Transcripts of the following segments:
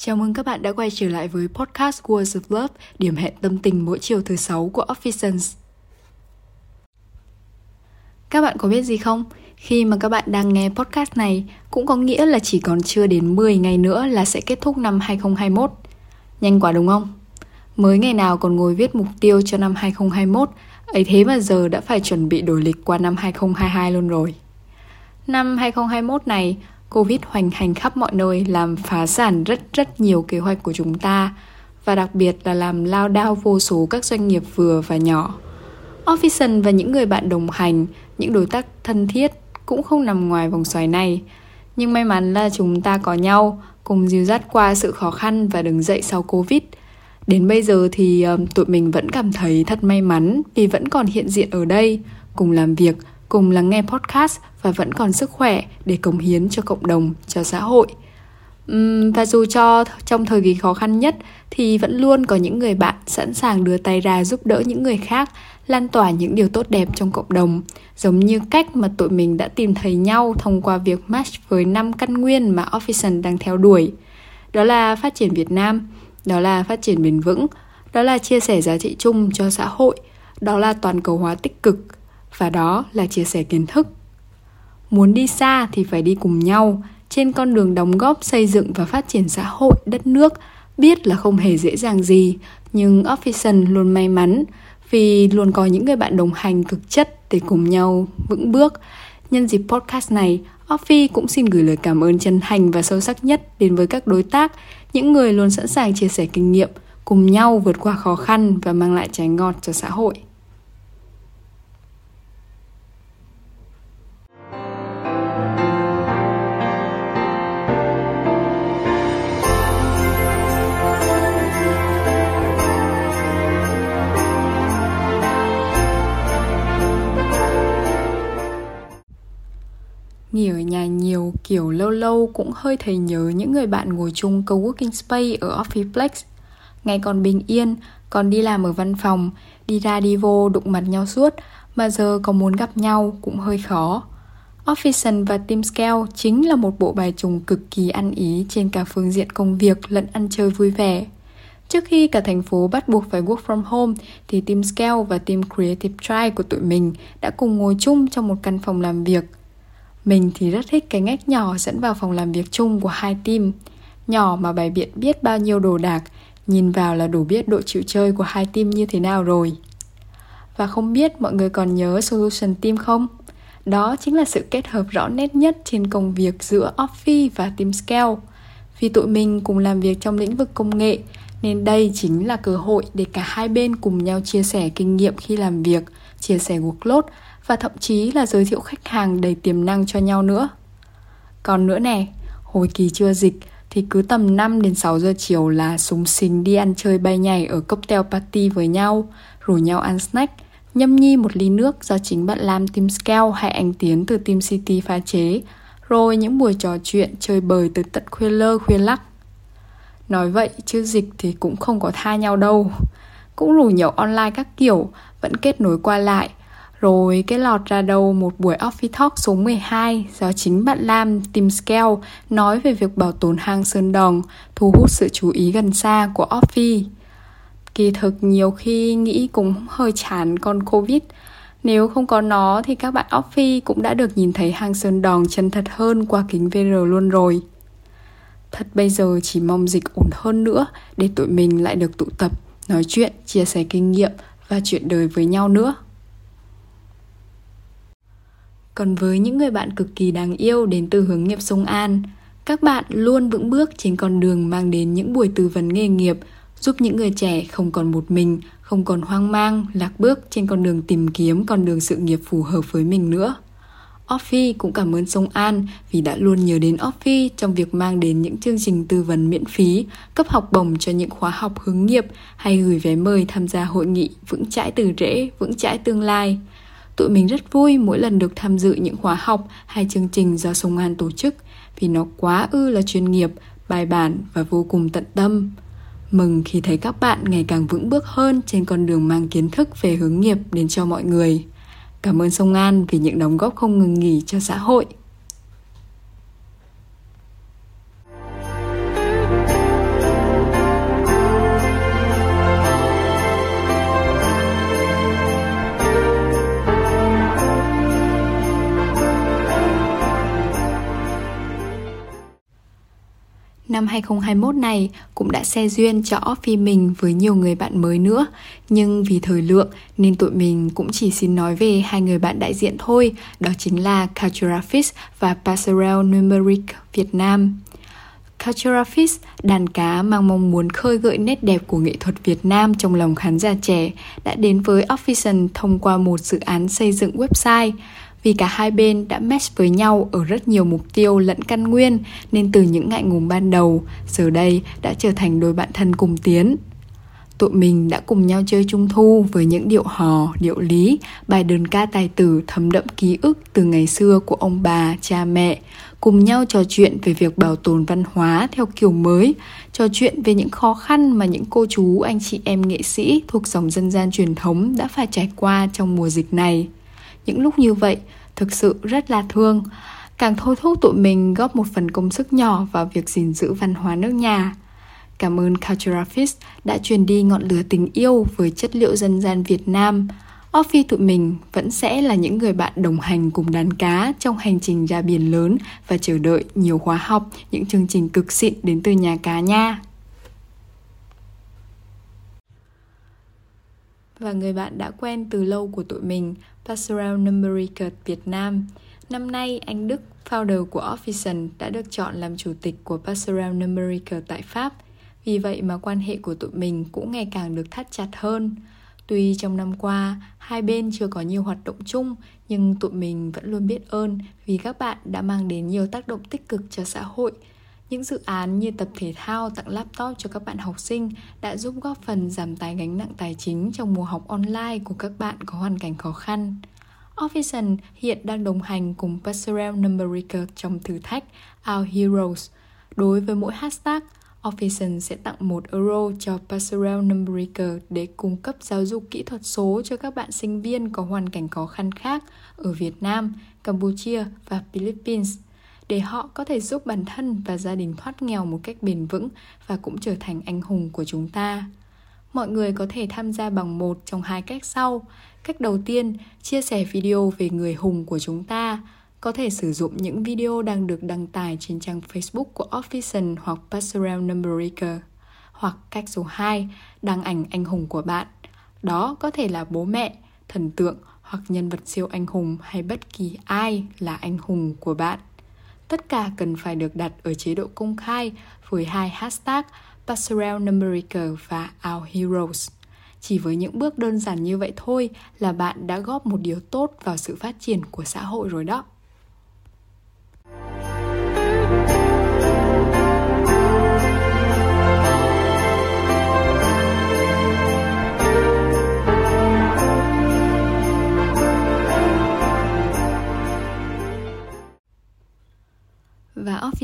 Chào mừng các bạn đã quay trở lại với podcast Words of Love, điểm hẹn tâm tình mỗi chiều thứ sáu của Officers. Các bạn có biết gì không? Khi mà các bạn đang nghe podcast này cũng có nghĩa là chỉ còn chưa đến 10 ngày nữa là sẽ kết thúc năm 2021. Nhanh quá đúng không? Mới ngày nào còn ngồi viết mục tiêu cho năm 2021, ấy thế mà giờ đã phải chuẩn bị đổi lịch qua năm 2022 luôn rồi. Năm 2021 này, Covid hoành hành khắp mọi nơi làm phá sản rất rất nhiều kế hoạch của chúng ta và đặc biệt là làm lao đao vô số các doanh nghiệp vừa và nhỏ. Officen và những người bạn đồng hành, những đối tác thân thiết cũng không nằm ngoài vòng xoáy này. Nhưng may mắn là chúng ta có nhau, cùng dìu dắt qua sự khó khăn và đứng dậy sau Covid. Đến bây giờ thì ờ, tụi mình vẫn cảm thấy thật may mắn vì vẫn còn hiện diện ở đây, cùng làm việc, cùng lắng nghe podcast và vẫn còn sức khỏe để cống hiến cho cộng đồng, cho xã hội. Uhm, và dù cho trong thời kỳ khó khăn nhất thì vẫn luôn có những người bạn sẵn sàng đưa tay ra giúp đỡ những người khác, lan tỏa những điều tốt đẹp trong cộng đồng, giống như cách mà tụi mình đã tìm thấy nhau thông qua việc match với năm căn nguyên mà Officent đang theo đuổi. Đó là phát triển Việt Nam, đó là phát triển bền vững, đó là chia sẻ giá trị chung cho xã hội, đó là toàn cầu hóa tích cực và đó là chia sẻ kiến thức. Muốn đi xa thì phải đi cùng nhau, trên con đường đóng góp xây dựng và phát triển xã hội, đất nước, biết là không hề dễ dàng gì, nhưng Officen luôn may mắn vì luôn có những người bạn đồng hành cực chất để cùng nhau vững bước. Nhân dịp podcast này, Offi cũng xin gửi lời cảm ơn chân thành và sâu sắc nhất đến với các đối tác, những người luôn sẵn sàng chia sẻ kinh nghiệm, cùng nhau vượt qua khó khăn và mang lại trái ngọt cho xã hội. Nghỉ ở nhà nhiều kiểu lâu lâu cũng hơi thấy nhớ những người bạn ngồi chung co-working space ở Officeplex. Ngày còn bình yên, còn đi làm ở văn phòng, đi ra đi vô đụng mặt nhau suốt, mà giờ có muốn gặp nhau cũng hơi khó. Officen và Team Scale chính là một bộ bài trùng cực kỳ ăn ý trên cả phương diện công việc lẫn ăn chơi vui vẻ. Trước khi cả thành phố bắt buộc phải work from home thì Team Scale và Team Creative Try của tụi mình đã cùng ngồi chung trong một căn phòng làm việc – mình thì rất thích cái ngách nhỏ dẫn vào phòng làm việc chung của hai team. Nhỏ mà bài biện biết bao nhiêu đồ đạc, nhìn vào là đủ biết độ chịu chơi của hai team như thế nào rồi. Và không biết mọi người còn nhớ Solution Team không? Đó chính là sự kết hợp rõ nét nhất trên công việc giữa Offi và Team Scale. Vì tụi mình cùng làm việc trong lĩnh vực công nghệ, nên đây chính là cơ hội để cả hai bên cùng nhau chia sẻ kinh nghiệm khi làm việc, chia sẻ workload và thậm chí là giới thiệu khách hàng đầy tiềm năng cho nhau nữa. Còn nữa nè, hồi kỳ chưa dịch thì cứ tầm 5 đến 6 giờ chiều là súng xính đi ăn chơi bay nhảy ở cocktail party với nhau, rủ nhau ăn snack, nhâm nhi một ly nước do chính bạn Lam Team Scale hay anh Tiến từ Team City pha chế, rồi những buổi trò chuyện chơi bời từ tận khuya lơ khuya lắc. Nói vậy chứ dịch thì cũng không có tha nhau đâu. Cũng rủ nhiều online các kiểu, vẫn kết nối qua lại, rồi cái lọt ra đầu một buổi Office Talk số 12 do chính bạn Lam Tim Scale nói về việc bảo tồn hang Sơn Đòn, thu hút sự chú ý gần xa của Office. Kỳ thực nhiều khi nghĩ cũng hơi chán con Covid. Nếu không có nó thì các bạn Office cũng đã được nhìn thấy hang Sơn Đòn chân thật hơn qua kính VR luôn rồi. Thật bây giờ chỉ mong dịch ổn hơn nữa để tụi mình lại được tụ tập, nói chuyện, chia sẻ kinh nghiệm và chuyện đời với nhau nữa. Còn với những người bạn cực kỳ đáng yêu đến từ hướng nghiệp sông An, các bạn luôn vững bước trên con đường mang đến những buổi tư vấn nghề nghiệp, giúp những người trẻ không còn một mình, không còn hoang mang, lạc bước trên con đường tìm kiếm con đường sự nghiệp phù hợp với mình nữa. Offi cũng cảm ơn Sông An vì đã luôn nhớ đến Offi trong việc mang đến những chương trình tư vấn miễn phí, cấp học bổng cho những khóa học hướng nghiệp hay gửi vé mời tham gia hội nghị vững chãi từ rễ, vững chãi tương lai. Tụi mình rất vui mỗi lần được tham dự những khóa học hay chương trình do Sông An tổ chức vì nó quá ư là chuyên nghiệp, bài bản và vô cùng tận tâm. Mừng khi thấy các bạn ngày càng vững bước hơn trên con đường mang kiến thức về hướng nghiệp đến cho mọi người. Cảm ơn Sông An vì những đóng góp không ngừng nghỉ cho xã hội. Năm 2021 này cũng đã xe duyên cho Offi mình với nhiều người bạn mới nữa. Nhưng vì thời lượng nên tụi mình cũng chỉ xin nói về hai người bạn đại diện thôi, đó chính là Culturafis và Passerelle Numeric Việt Nam. Culturafis, đàn cá mang mong muốn khơi gợi nét đẹp của nghệ thuật Việt Nam trong lòng khán giả trẻ, đã đến với Official thông qua một dự án xây dựng website vì cả hai bên đã match với nhau ở rất nhiều mục tiêu lẫn căn nguyên nên từ những ngại ngùng ban đầu, giờ đây đã trở thành đôi bạn thân cùng tiến. Tụi mình đã cùng nhau chơi trung thu với những điệu hò, điệu lý, bài đơn ca tài tử thấm đậm ký ức từ ngày xưa của ông bà, cha mẹ, cùng nhau trò chuyện về việc bảo tồn văn hóa theo kiểu mới, trò chuyện về những khó khăn mà những cô chú, anh chị em nghệ sĩ thuộc dòng dân gian truyền thống đã phải trải qua trong mùa dịch này. Những lúc như vậy, thực sự rất là thương. Càng thôi thúc tụi mình góp một phần công sức nhỏ vào việc gìn giữ văn hóa nước nhà. Cảm ơn Culturafist đã truyền đi ngọn lửa tình yêu với chất liệu dân gian Việt Nam. Offi tụi mình vẫn sẽ là những người bạn đồng hành cùng đàn cá trong hành trình ra biển lớn và chờ đợi nhiều khóa học, những chương trình cực xịn đến từ nhà cá nha. Và người bạn đã quen từ lâu của tụi mình Passerelle Numerica Việt Nam. Năm nay, anh Đức, founder của Officen, đã được chọn làm chủ tịch của Passerelle Numerica tại Pháp. Vì vậy mà quan hệ của tụi mình cũng ngày càng được thắt chặt hơn. Tuy trong năm qua, hai bên chưa có nhiều hoạt động chung, nhưng tụi mình vẫn luôn biết ơn vì các bạn đã mang đến nhiều tác động tích cực cho xã hội, những dự án như tập thể thao tặng laptop cho các bạn học sinh đã giúp góp phần giảm tải gánh nặng tài chính trong mùa học online của các bạn có hoàn cảnh khó khăn. Officen hiện đang đồng hành cùng Passerelle Numerica trong thử thách Our Heroes. Đối với mỗi hashtag, Officen sẽ tặng 1 euro cho Passerelle Numerica để cung cấp giáo dục kỹ thuật số cho các bạn sinh viên có hoàn cảnh khó khăn khác ở Việt Nam, Campuchia và Philippines để họ có thể giúp bản thân và gia đình thoát nghèo một cách bền vững và cũng trở thành anh hùng của chúng ta. Mọi người có thể tham gia bằng một trong hai cách sau. Cách đầu tiên, chia sẻ video về người hùng của chúng ta. Có thể sử dụng những video đang được đăng tải trên trang Facebook của Official hoặc Passerelle Numerica. Hoặc cách số 2, đăng ảnh anh hùng của bạn. Đó có thể là bố mẹ, thần tượng hoặc nhân vật siêu anh hùng hay bất kỳ ai là anh hùng của bạn. Tất cả cần phải được đặt ở chế độ công khai với hai hashtag Passerelle Numerica và Our Heroes. Chỉ với những bước đơn giản như vậy thôi là bạn đã góp một điều tốt vào sự phát triển của xã hội rồi đó.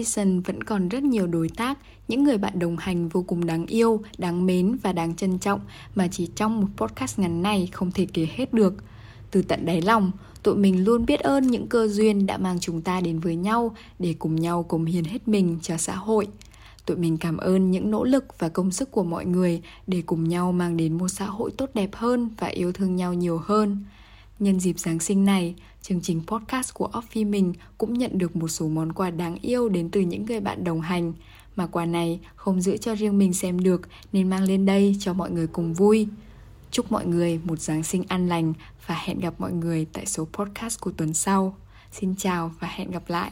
Và vẫn còn rất nhiều đối tác, những người bạn đồng hành vô cùng đáng yêu, đáng mến và đáng trân trọng mà chỉ trong một podcast ngắn này không thể kể hết được. Từ tận đáy lòng, tụi mình luôn biết ơn những cơ duyên đã mang chúng ta đến với nhau để cùng nhau cống hiến hết mình cho xã hội. Tụi mình cảm ơn những nỗ lực và công sức của mọi người để cùng nhau mang đến một xã hội tốt đẹp hơn và yêu thương nhau nhiều hơn. Nhân dịp Giáng sinh này, chương trình podcast của Offi mình cũng nhận được một số món quà đáng yêu đến từ những người bạn đồng hành. Mà quà này không giữ cho riêng mình xem được nên mang lên đây cho mọi người cùng vui. Chúc mọi người một Giáng sinh an lành và hẹn gặp mọi người tại số podcast của tuần sau. Xin chào và hẹn gặp lại.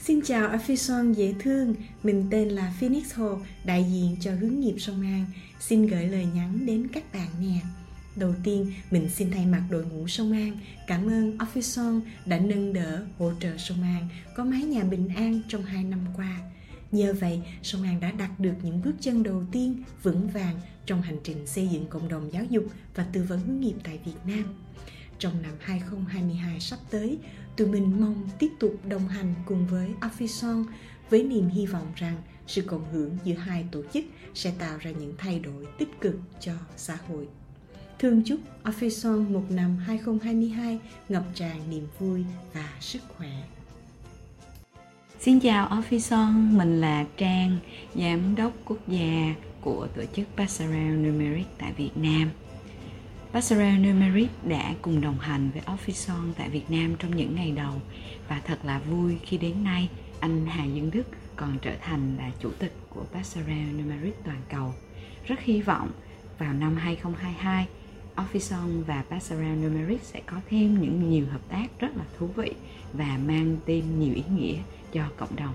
Xin chào Afison dễ thương, mình tên là Phoenix Hồ, đại diện cho hướng nghiệp sông An. Xin gửi lời nhắn đến các bạn nè. Đầu tiên, mình xin thay mặt đội ngũ Sông An cảm ơn Office đã nâng đỡ, hỗ trợ Sông An có mái nhà bình an trong hai năm qua. Nhờ vậy, Sông An đã đạt được những bước chân đầu tiên vững vàng trong hành trình xây dựng cộng đồng giáo dục và tư vấn hướng nghiệp tại Việt Nam. Trong năm 2022 sắp tới, tụi mình mong tiếp tục đồng hành cùng với Office với niềm hy vọng rằng sự cộng hưởng giữa hai tổ chức sẽ tạo ra những thay đổi tích cực cho xã hội. Thương chúc Office một năm 2022 ngập tràn niềm vui và sức khỏe. Xin chào Officeon, mình là Trang, Giám đốc quốc gia của tổ chức Passerelle Numeric tại Việt Nam. Passerelle Numeric đã cùng đồng hành với Officeon tại Việt Nam trong những ngày đầu và thật là vui khi đến nay anh Hà Dương Đức còn trở thành là chủ tịch của Passerelle Numeric toàn cầu. Rất hy vọng vào năm 2022, Officeon và Passerelle Numeric sẽ có thêm những nhiều hợp tác rất là thú vị và mang thêm nhiều ý nghĩa cho cộng đồng.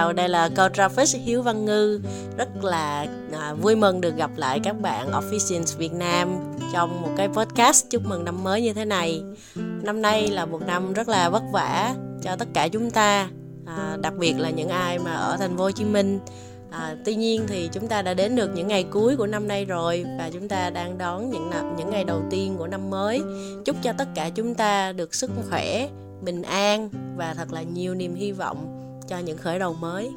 Chào, đây là Câu Traffic Hiếu Văn Ngư. Rất là à, vui mừng được gặp lại các bạn Officials Việt Nam Trong một cái podcast chúc mừng năm mới như thế này. Năm nay là một năm rất là vất vả cho tất cả chúng ta à, Đặc biệt là những ai mà ở thành phố Hồ Chí Minh. À, tuy nhiên thì chúng ta đã đến được những ngày cuối của năm nay rồi và chúng ta đang đón những những ngày đầu tiên của năm mới. Chúc cho tất cả chúng ta được sức khỏe, bình an và thật là nhiều niềm hy vọng cho những khởi đầu mới.